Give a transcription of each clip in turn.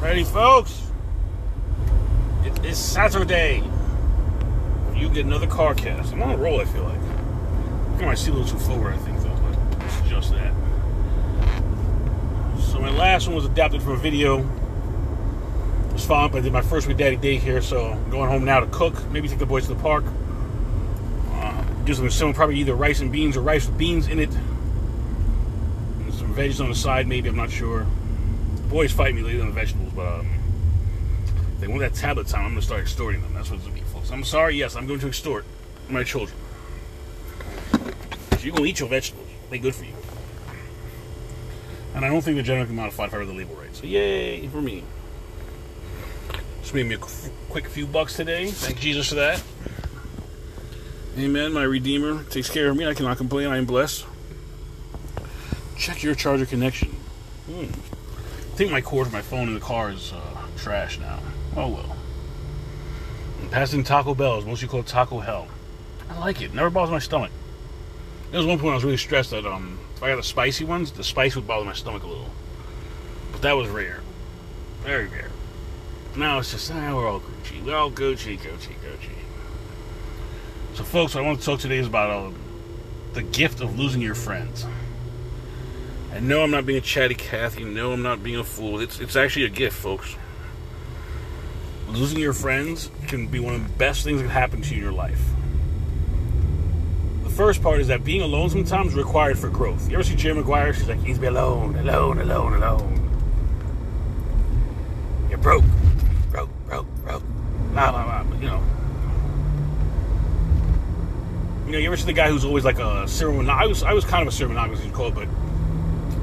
Ready, folks? It is Saturday. You get another CarCast. I'm on a roll, I feel like. I might see a little too forward, I think, though, but it's just that. So, my last one was adapted from a video. It was fun, but I did my first week daddy daycare, so I'm going home now to cook. Maybe take the boys to the park. Uh, do something similar, probably either rice and beans or rice with beans in it. And some veggies on the side, maybe, I'm not sure. Boys fight me later on the vegetables, but um, they want that tablet time, I'm to start extorting them. That's what it's to be, folks. I'm sorry, yes, I'm going to extort my children. You're going to eat your vegetables. They're good for you. And I don't think they're genetically modified if I the label right. So, yay for me. Just made me a quick few bucks today. Thank Jesus for that. Amen. My Redeemer takes care of me. I cannot complain. I am blessed. Check your charger connection. Hmm. I think my cord for my phone in the car is uh, trash now. Oh well. I'm passing Taco Bell, is most you call Taco Hell. I like it. Never bothers my stomach. There was one point I was really stressed that um, if I got the spicy ones, the spice would bother my stomach a little. But that was rare. Very rare. Now it's just, ah, we're all Gucci. We're all Gucci, Gucci, Gucci. So, folks, what I want to talk today is about uh, the gift of losing your friends. And no, I'm not being a chatty Cathy. No, I'm not being a fool. It's, it's actually a gift, folks. Losing your friends can be one of the best things that can happen to you in your life. The first part is that being alone sometimes is required for growth. You ever see Jerry Maguire? She's like, he needs to be alone, alone, alone, alone. You're broke, broke, broke, broke. Blah, blah, blah. You know. You know, you ever see the guy who's always like a serial monog- I was, I was kind of a serial monogamous, you call it, but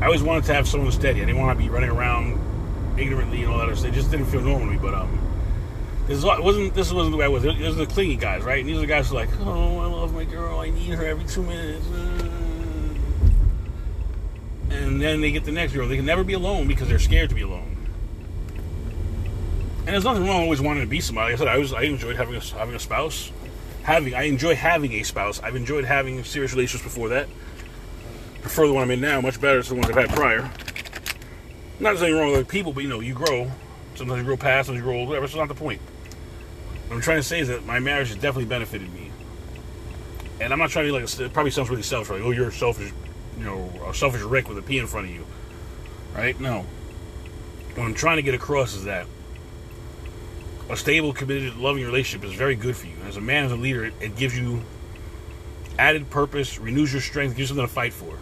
I always wanted to have someone steady. I didn't want to be running around ignorantly and all that other. It just didn't feel normal to me, but, um, this is- wasn't this wasn't the way I was. It was the clingy guys, right? And these are the guys who are like, oh, I love my girl. I need her every two minutes. Uh. And then they get the next girl. They can never be alone because they're scared to be alone. And there's nothing wrong with always wanting to be somebody. Like I said I was I enjoyed having a, having a spouse. Having I enjoy having a spouse. I've enjoyed having serious relationships before that. Prefer the one I'm in now much better than the ones I've had prior. Not there's anything wrong with people, but you know you grow. Sometimes you grow past, sometimes you grow old, whatever. It's not the point. What I'm trying to say is that my marriage has definitely benefited me. And I'm not trying to be like, it probably sounds really selfish, like, oh, you're a selfish, you know, a selfish Rick with a P in front of you. Right? No. What I'm trying to get across is that a stable, committed, loving relationship is very good for you. As a man, as a leader, it, it gives you added purpose, renews your strength, gives you something to fight for.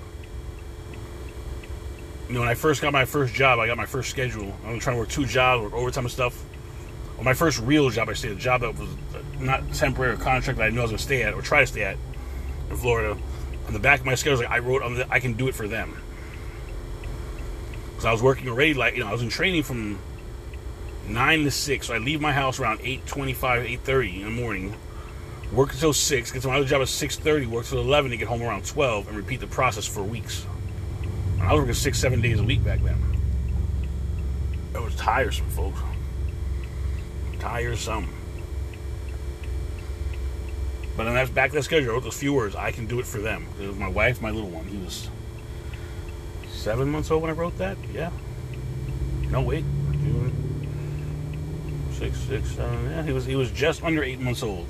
You know, when I first got my first job, I got my first schedule. I was trying to work two jobs, work overtime and stuff. Well, my first real job, I stayed a job that was not temporary or contract that I knew I was going to stay at or try to stay at in Florida. On the back of my schedule, like I wrote, on the, I can do it for them. Because I was working already, like you know, I was in training from nine to six. So I leave my house around 8.25, 8.30 in the morning. Work until six. Get to my other job at six thirty. Work till eleven to get home around twelve, and repeat the process for weeks. I was working six, seven days a week back then. It was tiresome, folks. Tiresome. But then that's back to that schedule. I wrote those few words. I can do it for them. It was my wife, my little one. He was seven months old when I wrote that. Yeah. No, wait. Six, six, seven. Yeah, he was he was just under eight months old.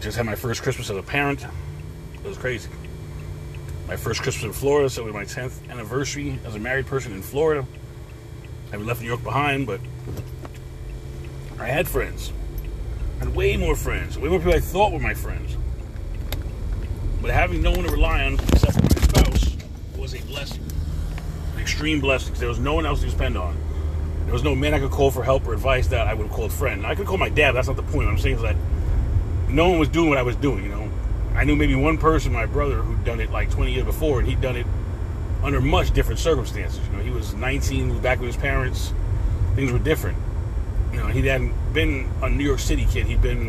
Just had my first Christmas as a parent. It was crazy. My first Christmas in Florida, so it was my tenth anniversary as a married person in Florida. I left New York behind, but I had friends. I had way more friends. Way more people I thought were my friends. But having no one to rely on except for my spouse was a blessing. An extreme blessing. There was no one else to depend on. There was no man I could call for help or advice that I would have called friend. I could call my dad, but that's not the point. What I'm saying is that no one was doing what I was doing, you know. I knew maybe one person, my brother, who'd done it like 20 years before, and he'd done it under much different circumstances. You know, he was 19, was back with his parents. Things were different. You know, he hadn't been a New York City kid. He'd been,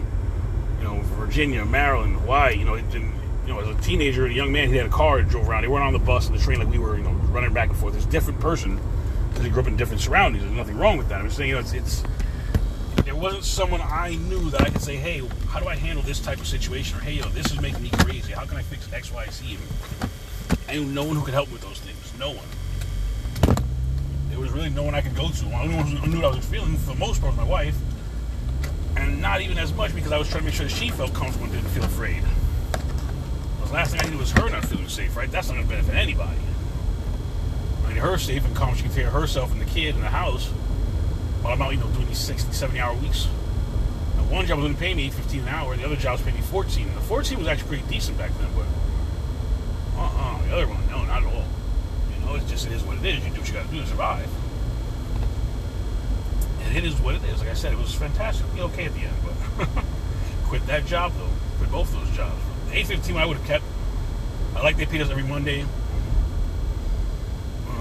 you know, Virginia, Maryland, Hawaii. You know, he didn't, you know, as a teenager, a young man, he had a car and drove around. He weren't on the bus and the train like we were, you know, running back and forth. It's different person because he grew up in different surroundings. There's nothing wrong with that. I'm just saying, you know, it's, it's there wasn't someone I knew that I could say, hey, how do I handle this type of situation? Or hey, yo, this is making me crazy. How can I fix X, Y, Z? I knew no one who could help with those things. No one. There was really no one I could go to. The only one who knew what I was feeling for the most part was my wife. And not even as much because I was trying to make sure she felt comfortable and didn't feel afraid. The last thing I needed was her not feeling safe, right? That's not going to benefit anybody. I need her safe and calm. She can take care of herself and the kid in the house while I'm out, you know, doing these 60, 70 hour weeks. And one job was only paying me 15 an hour, the other job was paying me 14. And the 14 was actually pretty decent back then, but uh-uh, the other one, no, not at all. You know, it's just, it is what it is. You do what you got to do to survive. And it is what it is. Like I said, it was fantastic. Be okay at the end, but quit that job, though. Quit both those jobs. The 815 I would have kept. I like they paid us every Monday.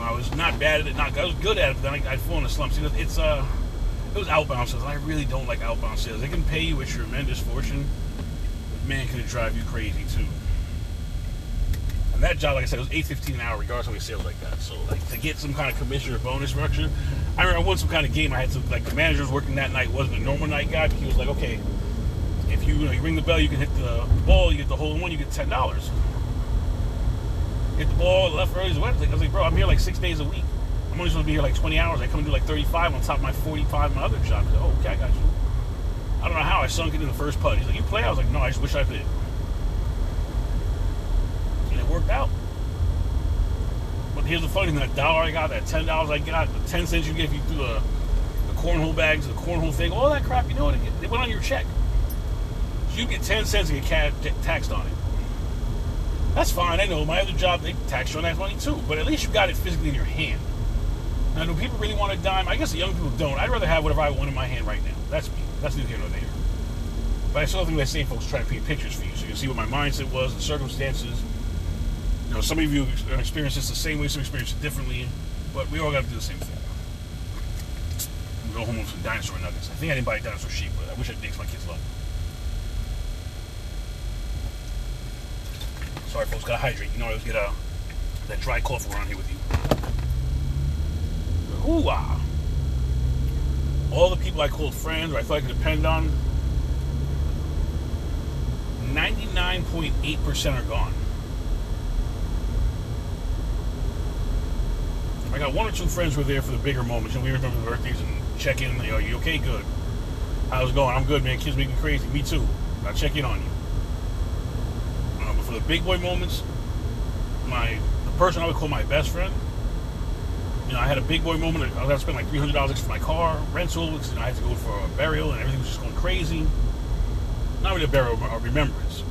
I was not bad at it. Not I was good at it, but then I, I'd fall in the. You know, it's uh, it was outbound sales. I really don't like outbound sales. They can pay you a tremendous fortune, but man, can it drive you crazy too. And that job, like I said, was eight fifteen an hour, regardless of any sales like that. So like to get some kind of commission or bonus structure, I remember I won some kind of game. I had some like the manager was working that night wasn't a normal night guy, but he was like, okay, if you, you, know, you ring the bell, you can hit the ball, you get the hole in one, you get ten dollars. Hit the ball left early Wednesday. I was like, bro, I'm here like six days a week. I'm only supposed to be here like 20 hours. I come and do like 35 on top of my 45 my other job. Like, oh, okay, I got you. I don't know how I sunk it in the first putt. He's like, you play? I was like, no, I just wish I did. And it worked out. But here's the funny thing: that dollar I got, that ten dollars I got, the ten cents you get if you do the, the cornhole bags, the cornhole thing, all that crap. You know what? I get? It went on your check. So you get ten cents and get taxed on it. That's fine. I know my other job they tax you on that money too, but at least you got it physically in your hand. Now, do people really want a dime? I guess the young people don't. I'd rather have whatever I want in my hand right now. That's me. That's neither here nor there. But I still think that same folks try to paint pictures for you, so you can see what my mindset was, the circumstances. You know, some of you experience this the same way, some experience it differently, but we all got to do the same thing. Go home with some dinosaur nuggets. I think I didn't buy a dinosaur sheep, but I wish I'd make my kids love Sorry, folks, gotta hydrate. You know, I always get a that dry cough around here with you. Ooh, ah. All the people I called friends or I thought I could depend on, 99.8% are gone. I got one or two friends who were there for the bigger moments, and we remember the birthdays and check in. Know, you okay? Good. How's it going? I'm good, man. Kids making crazy. Me too. I'll check in on you for the big boy moments, my the person I would call my best friend. You know, I had a big boy moment. I was to spend like three hundred dollars for my car rental because I had to go for a burial and everything was just going crazy. Not really a burial, a remembrance.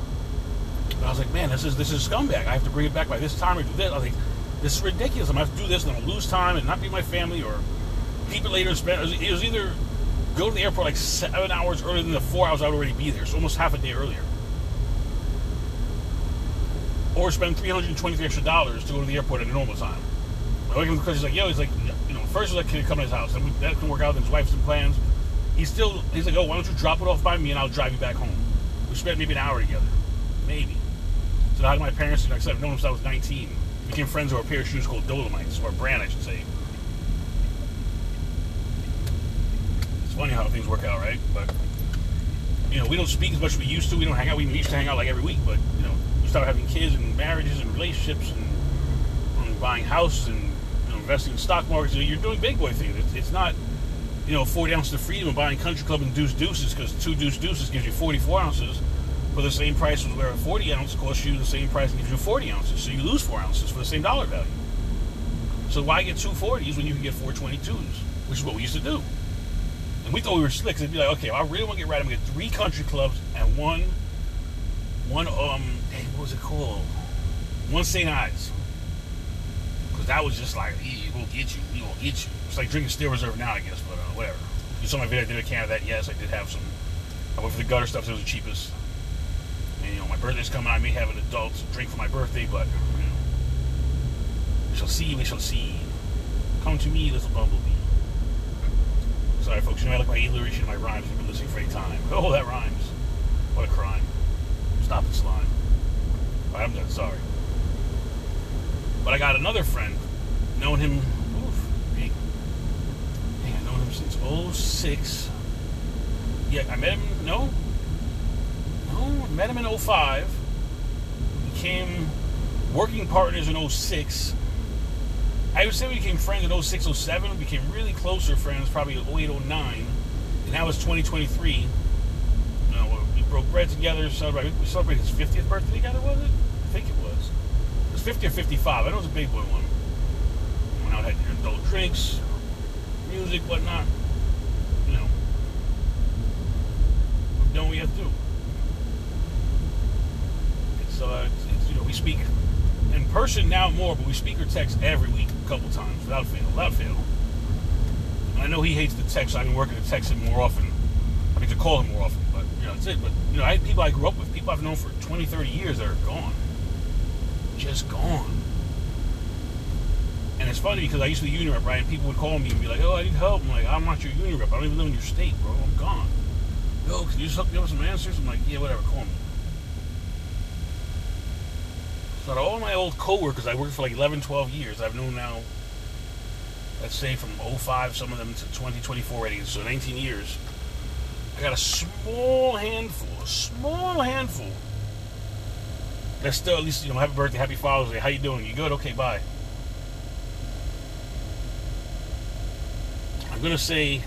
But I was like, man, this is this is scumbag. I have to bring it back by this time or do this. I was like, this is ridiculous. I'm gonna have to do this and I'm gonna lose time and not be my family or keep it later and spend. It was either go to the airport like seven hours earlier than the four hours I would already be there, so almost half a day earlier or spend three hundred and twenty extra dollars to go to the airport at a normal time. I wake him Because he's like, yo, he's like, you know, first he's like, can you come to his house? And we, that can work out. His wife's some plans. He's still, he's like, oh, why don't you drop it off by me and I'll drive you back home. We spent maybe an hour together, maybe. So how did my parents, like I said, I've known since I was 19. Became friends over a pair of shoes called Dolomites, or brand, I should say. It's funny how things work out, right? But you know, we don't speak as much as we used to. We don't hang out. We used to hang out like every week, but you know, start having kids and marriages and relationships and, and buying houses and you know, investing in stock markets, you're doing big boy things. It's, it's, not, you know, 40 ounces of freedom and buying country club and deuce deuces because two deuce deuces gives you 44 ounces for the same price as where a 40 ounce costs you the same price and gives you 40 ounces. So you lose four ounces for the same dollar value. So why get two 40s when you can get four 22s, which is what we used to do. And we thought we were slick. because It'd be like, okay, I really want to get right. I'm going to get three country clubs and one, one um what was it called? One St. Ides. Because that was just like, hey, we'll get you, we will get you. It's like drinking Steel Reserve now, I guess, but uh, whatever. You saw my video, I did a can of that. Yes, I did have some. I went for the gutter stuff, so it was the cheapest. And, you know, my birthday's coming, I may have an adult drink for my birthday, but, you know, we shall see, we shall see. Come to me, little bumblebee. Sorry, folks, you know I like my alliteration, my rhymes. You've been listening for a time. Oh, that rhymes. What a crime. Stop it, slime. I'm done, sorry. But I got another friend, known him, oof, dang, known him since 06. Yeah, I met him, no? No, met him in 05. Became working partners in 06. I would say we became friends in 06, 07. We became really closer friends probably in 08, 09. And now it's 2023. Broke bread together. Celebrate, we celebrated his 50th birthday together, was it? I think it was. It was 50 or 55. I know it was a big boy one. Went out, had adult drinks, music, whatnot. You know, doing what we have to do. It's, uh, it's, it's, you know, we speak in person now more, but we speak or text every week a couple times without fail, without fail. I know he hates the text. So I've been working to text him more often. I mean, to call him more often, that's it. But you know, I had people I grew up with, people I've known for 20, 30 years that are gone, just gone. And it's funny because I used to be union rep, right? And people would call me and be like, "Oh, I need help." I'm like, "I'm not your union rep. I don't even live in your state, bro. I'm gone." Yo, can you just hook me up with some answers? I'm like, "Yeah, whatever. Call me." So all my old coworkers, I worked for like 11, 12 years. I've known now, let's say from 05, some of them to 2024 already, so 19 years. I got a small handful, a small handful. That's still at least you know, happy birthday, happy Father's Day. How you doing? You good? Okay, bye. I'm gonna say,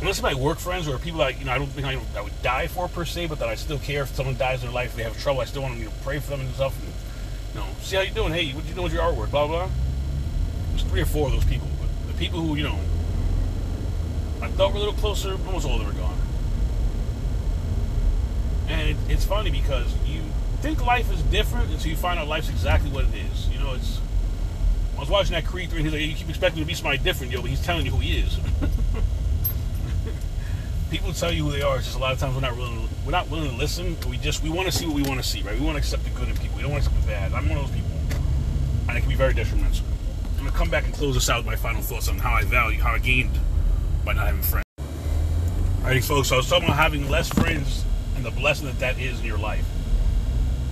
unless my work friends or people that you know I don't think I, I, would die for per se, but that I still care if someone dies in their life, they have trouble. I still want to you know, pray for them and stuff. And, you know, see how you doing? Hey, what you doing with your artwork? Blah blah. There's three or four of those people, but the people who you know I thought were a little closer, almost all of them are gone. And it, it's funny because you think life is different until you find out life's exactly what it is. You know, it's I was watching that Creed 3 and he's like, you keep expecting to be somebody different, yo, but he's telling you who he is. People tell you who they are. It's just a lot of times we're not willing. We're not willing to listen. We just we want to see what we want to see, right? We want to accept the good in people. We don't want to accept the bad. I'm one of those people, and it can be very detrimental. I'm gonna come back and close this out with my final thoughts on how I value, how I gained by not having friends. Alrighty, folks. So I was talking about having less friends and the blessing that that is in your life.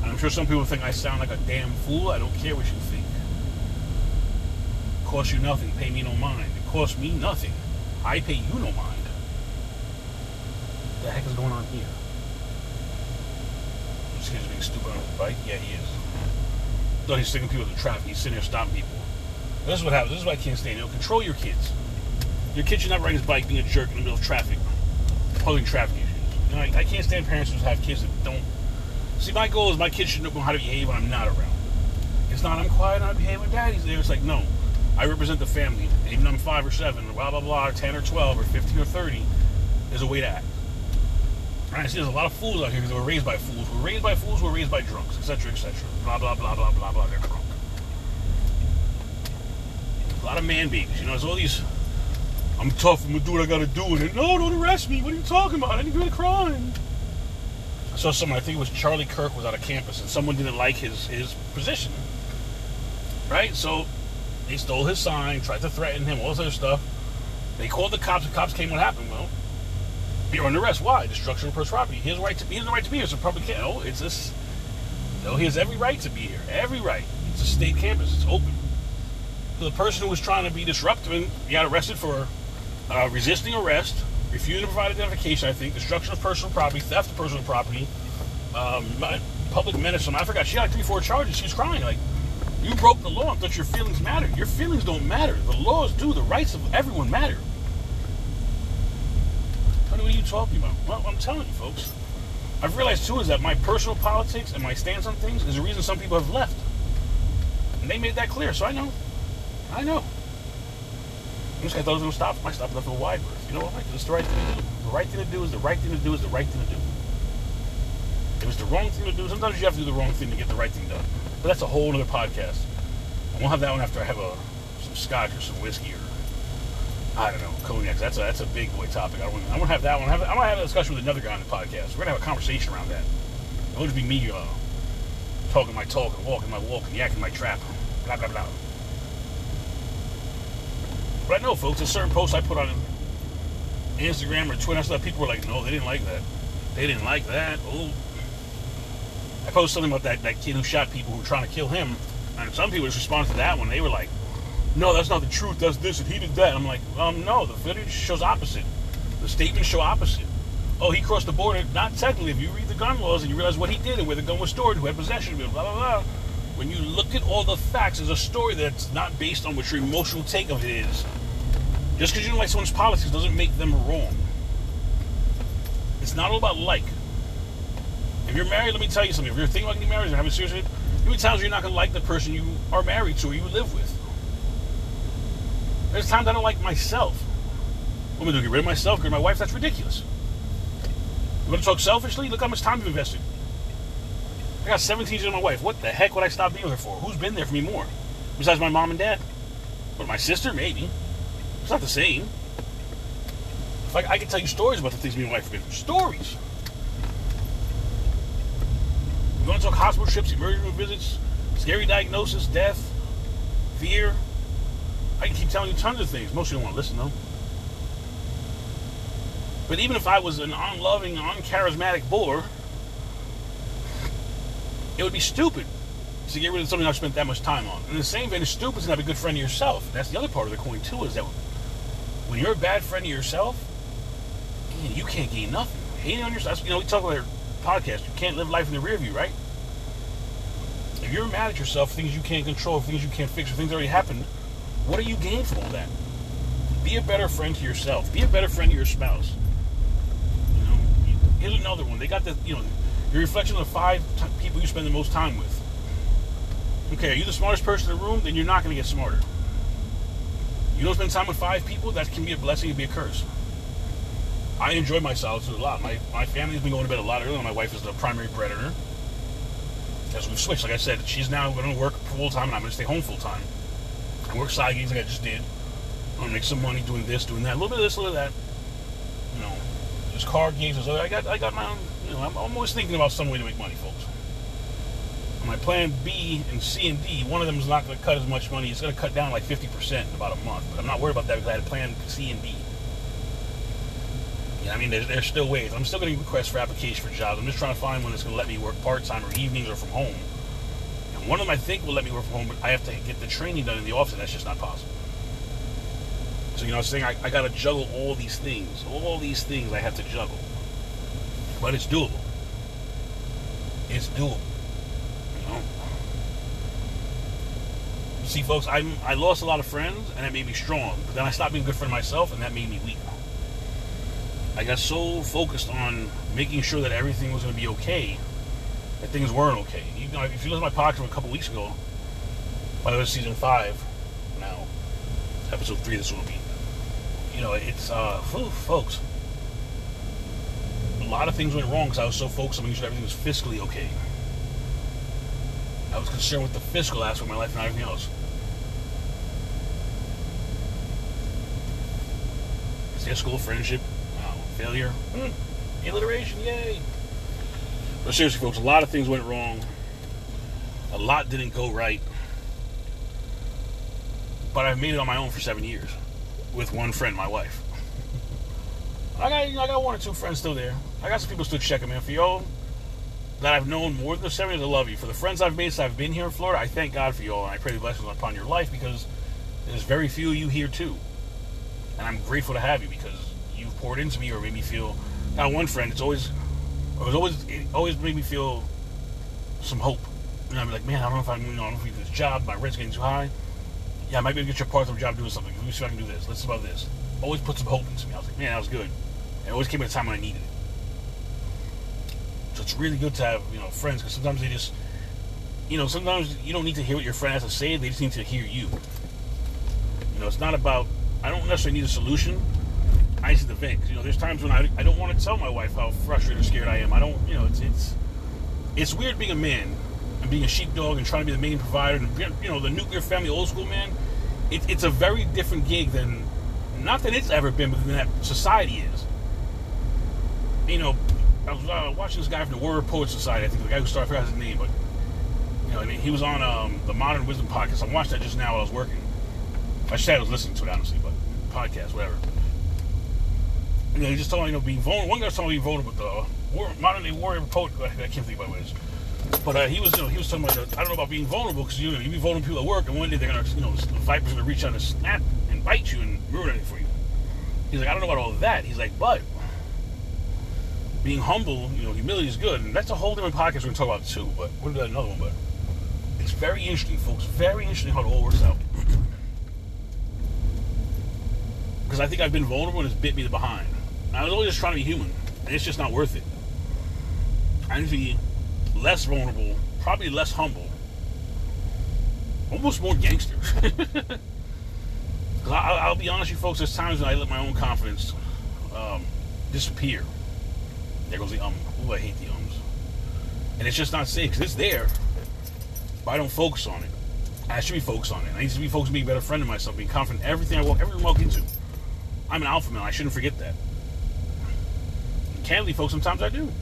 I'm sure some people think I sound like a damn fool. I don't care what you think costs you nothing. Pay me no mind. It costs me nothing. I pay you no mind. What the heck is going on here? This kid's being stupid on his bike? Yeah, he is. No, he's sticking people to traffic. He's sitting there stopping people. This is what happens. This is why I can't stand it. Control your kids. Your kid should not ride his bike being a jerk in the middle of traffic, causing traffic issues. I, I can't stand parents who have kids that don't. See, my goal is my kids should know how to behave when I'm not around. It's not I'm quiet, and I behave behaving. Daddy's there. It's like no, I represent the family. Even I'm five or seven, blah blah blah, or ten or twelve or fifteen or thirty, there's a way to act. And I see there's a lot of fools out here because they were raised by fools. Who were raised by fools, who were raised by drunks, etc. etc. Blah blah blah blah blah blah. They're drunk. A lot of man babies. You know, there's all these. I'm tough. I'm gonna do what I gotta do. And no, don't arrest me. What are you talking about? I didn't do any crime. I saw someone. I think it was Charlie Kirk was out of campus, and someone didn't like his his position. Right. So they stole his sign, tried to threaten him, all this other stuff. They called the cops. The cops came. What happened? Well, you're under arrest. Why? Destruction of personal property. He has right to. He has the right to be here. So public. No, it's this. No, he has every right to be here. Every right. It's a state campus. It's open. So the person who was trying to be disruptive and got arrested for uh, resisting arrest, refusing to provide identification. I think destruction of personal property, theft of personal property, um, public menace. I forgot. She had like three, four charges. She was crying like. You broke the law and thought your feelings matter. Your feelings don't matter. The laws do. The rights of everyone matter. Honey, what are you talking about? Well, I'm telling you, folks. I've realized too is that my personal politics and my stance on things is the reason some people have left. And they made that clear, so I know. I know. This guy thought I was going to stop. I stopped enough of a wide berth. You know what? It's the right thing to do. The right thing to do is the right thing to do is the right thing to do. If it's the wrong thing to do, sometimes you have to do the wrong thing to get the right thing done. But that's a whole other podcast. I won't have that one after I have a some scotch or some whiskey or I don't know cognac. That's a that's a big boy topic. I want I want to have that one. I want to have a discussion with another guy on the podcast. We're gonna have a conversation around that. It'll just be me uh, talking my talk and walking my walk and yakking my trap. Blah blah blah. But I know, folks, a certain posts I put on Instagram or Twitter stuff, people were like, no, they didn't like that. They didn't like that. Oh, I posted something about that, that kid who shot people who were trying to kill him, and some people just responded to that one. They were like, no, that's not the truth. That's this, and he did that. I'm like, um, no, the footage shows opposite. The statements show opposite. Oh, he crossed the border. Not technically. If you read the gun laws and you realize what he did and where the gun was stored, who had possession of it, blah, blah, blah. When you look at all the facts, there's a story that's not based on what your emotional take of it is. Just because you don't like someone's politics doesn't make them wrong. It's not all about like. If you're married, let me tell you something. If you're thinking about getting married and having a serious relationship, how times you're not going to like the person you are married to or you live with? There's times I don't like myself. What am I going to get rid of myself? Get rid of my wife? That's ridiculous. You want to talk selfishly? Look how much time you've invested. I got 17 years with my wife. What the heck would I stop being with her for? Who's been there for me more? Besides my mom and dad? But my sister? Maybe. It's not the same. If I, can tell you stories about the things me and my wife have been through. Stories. We're going to talk hospital trips, emergency room visits, scary diagnosis, death, fear. I can keep telling you tons of things. Most of you don't want to listen, though. But even if I was an unloving, uncharismatic bore, it would be stupid to get rid of something I've spent that much time on. In the same vein, it's stupid to have a good friend of yourself. That's the other part of the coin too. Is that when you're a bad friend of yourself, man, you can't gain nothing. Hating on yourself. You know, we talk about our podcast. You can't live life in the rear view, right? If you're mad at yourself things you can't control, things you can't fix, things already happened, what are you gaining from all that? Be a better friend to yourself. Be a better friend to your spouse. You know, here's another one. They got the you know your reflection of the five t- people you spend the most time with. Okay, are you the smartest person in the room? Then you're not going to get smarter. You don't spend time with five people, that can be a blessing, can be a curse. I enjoy my solitude a lot. My, my family's been going to bed a lot earlier. My wife is the primary breadwinner. As we've switched, like I said, she's now going to work full time and I'm going to stay home full time. I work side gigs like I just did. I'm going to make some money doing this, doing that. A little bit of this, a little of that. You know, there's car gigs. There's, I got, I got my own, you know, I'm, always thinking about some way to make money, folks my plan B and C and D, one of them is not going to cut as much money. It's going to cut down like 50% in about a month. But I'm not worried about that because I had a plan C and D. Yeah, I mean, there's, there's still ways. I'm still getting requests for application for jobs. I'm just trying to find one that's going to let me work part time or evenings or from home. And one of them I think will let me work from home, but I have to get the training done in the office, and that's just not possible. So, you know, I'm saying I, I got to juggle all these things. All these things I have to juggle. But it's doable. It's doable. You know? See, folks, I I lost a lot of friends, and that made me strong. But then I stopped being good friend myself, and that made me weak. I got so focused on making sure that everything was going to be okay that things weren't okay. You know, if you listen to my podcast from a couple weeks ago, by the way, season five now, episode three. This will be. You know, it's uh, folks. A lot of things went wrong because I was so focused on making sure everything was fiscally okay. I was concerned with the fiscal aspect of my life, and not everything else. Stay school, friendship, wow, failure, mm. alliteration, yay. But seriously, folks, a lot of things went wrong. A lot didn't go right. But I've made it on my own for seven years with one friend, my wife. I got, you know, I got one or two friends still there. I got some people still checking me. For y'all, that I've known more than seven years, I love you. For the friends I've made since I've been here in Florida, I thank God for you all, and I pray the blessings upon your life because there's very few of you here too. And I'm grateful to have you because you've poured into me or made me feel. Now, one friend, it's always, it always, it always made me feel some hope. And I'm like, man, I don't know if I'm, you know, I don't know if can do this job. My rent's getting too high. Yeah, I might be able to get your part-time job doing something. Let me see if I can do this. Let's see about this. Always put some hope into me. I was like, man, that was good. It always came at a time when I needed it. So it's really good to have you know friends because sometimes they just you know sometimes you don't need to hear what your friend has to say. They just need to hear you. You know, it's not about I don't necessarily need a solution. I need the vent. You know, there's times when I, I don't want to tell my wife how frustrated or scared I am. I don't. You know, it's it's it's weird being a man and being a sheepdog and trying to be the main provider and you know the nuclear family old school man. It, it's a very different gig than not that it's ever been, but than that society is. You know, I was uh, watching this guy from the Warrior Poet Society. I think the guy who started, I forgot his name, but you know, and he was on um, the Modern Wisdom podcast. I watched that just now while I was working. I said I was listening to it honestly, but podcast, whatever. And he just told me, you know, being vulnerable. One guy was telling me being vulnerable with the war, modern day warrior poet. I can't think about what it is. But uh, he was, you know, he was talking about. I don't know about being vulnerable because you know you be vulnerable people at work, and one day they're gonna, you know, the viper's gonna reach out and snap and bite you and ruin everything for you. He's like, I don't know about all that. He's like, but being humble, you know, humility is good, and that's a whole different podcast we're gonna talk about too. But we'll do another one. But It's very interesting, folks. Very interesting how it all works out. Because I think I've been vulnerable and it's bit me the behind. I was always just trying to be human, and it's just not worth it. I need to be less vulnerable, probably less humble, almost more gangster. I, will be honest with you folks, there's times when I let my own confidence um, disappear. There goes the um. Ooh, I hate the ums. And it's just not safe because it's there, but I don't focus on it. I should be focused on it. I need to be focused on being a better friend of myself, being confident in everything I walk, everything I walk into. I'm an alpha male. I shouldn't forget that. And candidly, folks, sometimes I do.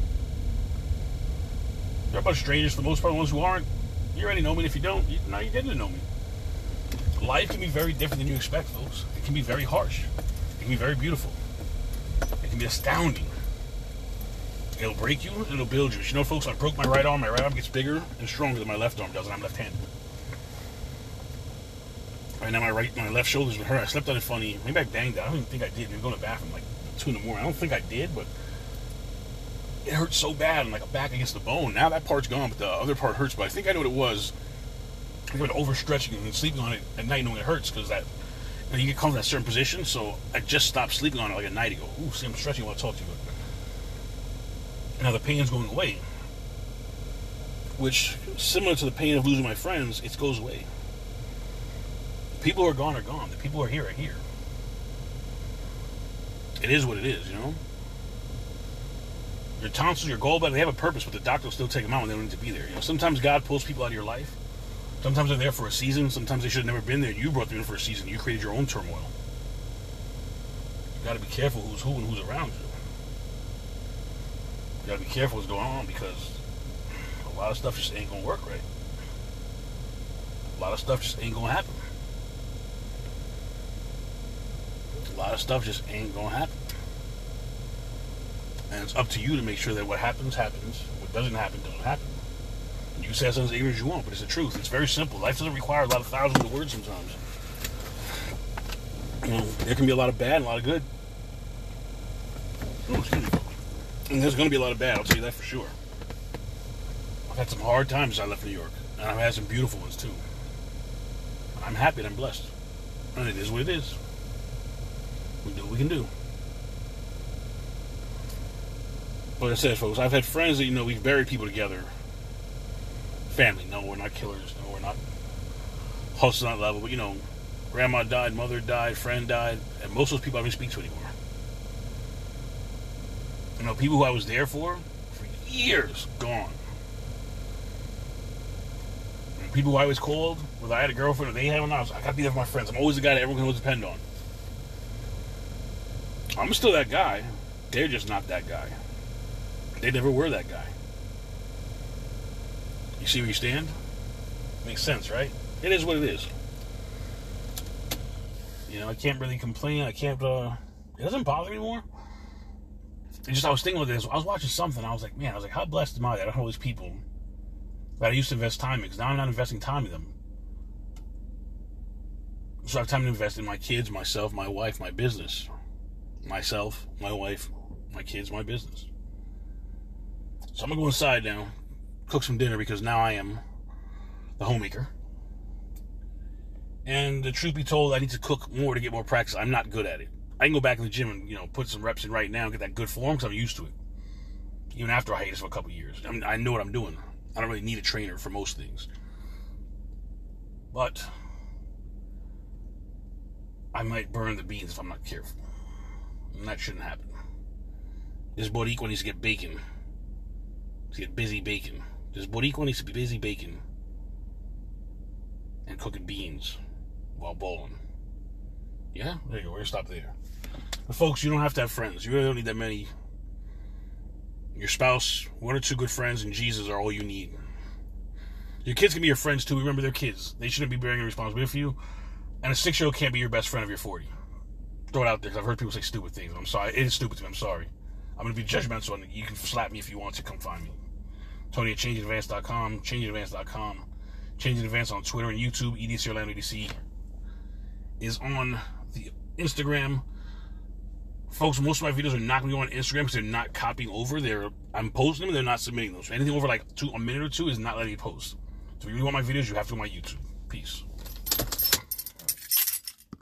They're a bunch of strangers for the most part. The ones who aren't, you already know me. If you don't, you, now you're getting to know me. Life can be very different than you expect, folks. It can be very harsh. It can be very beautiful. It can be astounding. It'll break you and it'll build you. You know, folks, I broke my right arm. My right arm gets bigger and stronger than my left arm does, and I'm left-handed. Right now, my right, my left shoulder's been hurt. I slept on it funny. Maybe I banged it. I don't even think I did. Maybe going to the bathroom like two in the morning. I don't think I did, but it hurt so bad and like a back against the bone. Now that part's gone, but the other part hurts. But I think I know what it was. I went overstretching and sleeping on it at night knowing it hurts because that you, know, you get comfortable in a certain position. So I just stopped sleeping on it like a night ago. Ooh, see, I'm stretching while I talk to you. Now the pain's going away, which similar to the pain of losing my friends, it goes away. The people who are gone are gone. The people who are here are here. It is what it is, you know. Your tonsils, your gallbladder, they have a purpose, but the doctor will still take them out when they don't need to be there. You know, sometimes God pulls people out of your life. Sometimes they're there for a season. Sometimes they should have never been there. You brought them in for a season. You created your own turmoil. You got to be careful who's who and who's around you. You got to be careful what's going on because a lot of stuff just ain't gonna work right. A lot of stuff just ain't gonna happen. A lot of stuff just ain't gonna happen. And it's up to you to make sure that what happens, happens. What doesn't happen, doesn't happen. You can say as ignorant as you want, but it's the truth. It's very simple. Life doesn't require a lot of thousands of words sometimes. You know, there can be a lot of bad and a lot of good. Oh, excuse me. And there's going to be a lot of bad, I'll tell you that for sure. I've had some hard times since I left New York, and I've had some beautiful ones too. I'm happy and I'm blessed. And it is what it is. We do what we can do. Like I said, folks, I've had friends that, you know, we've buried people together family. No, we're not killers. No, we're not hustlers on that level. But you know, grandma died, mother died, friend died, and most of those people I don't speak to anymore. You know, people who I was there for for years gone. And people who I was called, whether I had a girlfriend or they had one, I was I gotta be there for my friends. I'm always the guy that everyone can always depend on. I'm still that guy. They're just not that guy. They never were that guy. You see where you stand? Makes sense, right? It is what it is. You know, I can't really complain. I can't. uh It doesn't bother me anymore. Just I was thinking with this. I was watching something. I was like, man, I was like, how blessed am I that I have all these people that I used to invest time in? Because now I'm not investing time in them. So I have time to invest in my kids, myself, my wife, my business. Myself, my wife, my kids, my business. So I'm gonna go inside now, cook some dinner because now I am the homemaker. And the truth be told, I need to cook more to get more practice. I'm not good at it. I can go back in the gym and you know put some reps in right now and get that good form because I'm used to it. Even after I hiatus for a couple years, I, mean, I know what I'm doing. I don't really need a trainer for most things, but I might burn the beans if I'm not careful, and that shouldn't happen. This Boricua needs to get bacon. To get busy baking. This Boricua needs to be busy baking and cooking beans while bowling. Yeah, there you go. We're gonna stop there. But folks, you don't have to have friends. You really don't need that many. Your spouse, one or two good friends, and Jesus are all you need. Your kids can be your friends too. Remember, they're kids. They shouldn't be bearing a responsibility for you. And a six year old can't be your best friend if you're 40. Throw it out there because I've heard people say stupid things. I'm sorry. It is stupid to me. I'm sorry. I'm going to be judgmental and you can slap me if you want to. Come find me. Tony at changeadvance.com, changeadvance.com, Change Advance on Twitter and YouTube. EDC Orlando EDC is on the Instagram. Folks, most of my videos are not going to be on Instagram because they're not copying over. They're I'm posting them, they're not submitting those. So anything over like two a minute or two is not letting me post. So if you really want my videos, you have to go on my YouTube. Peace.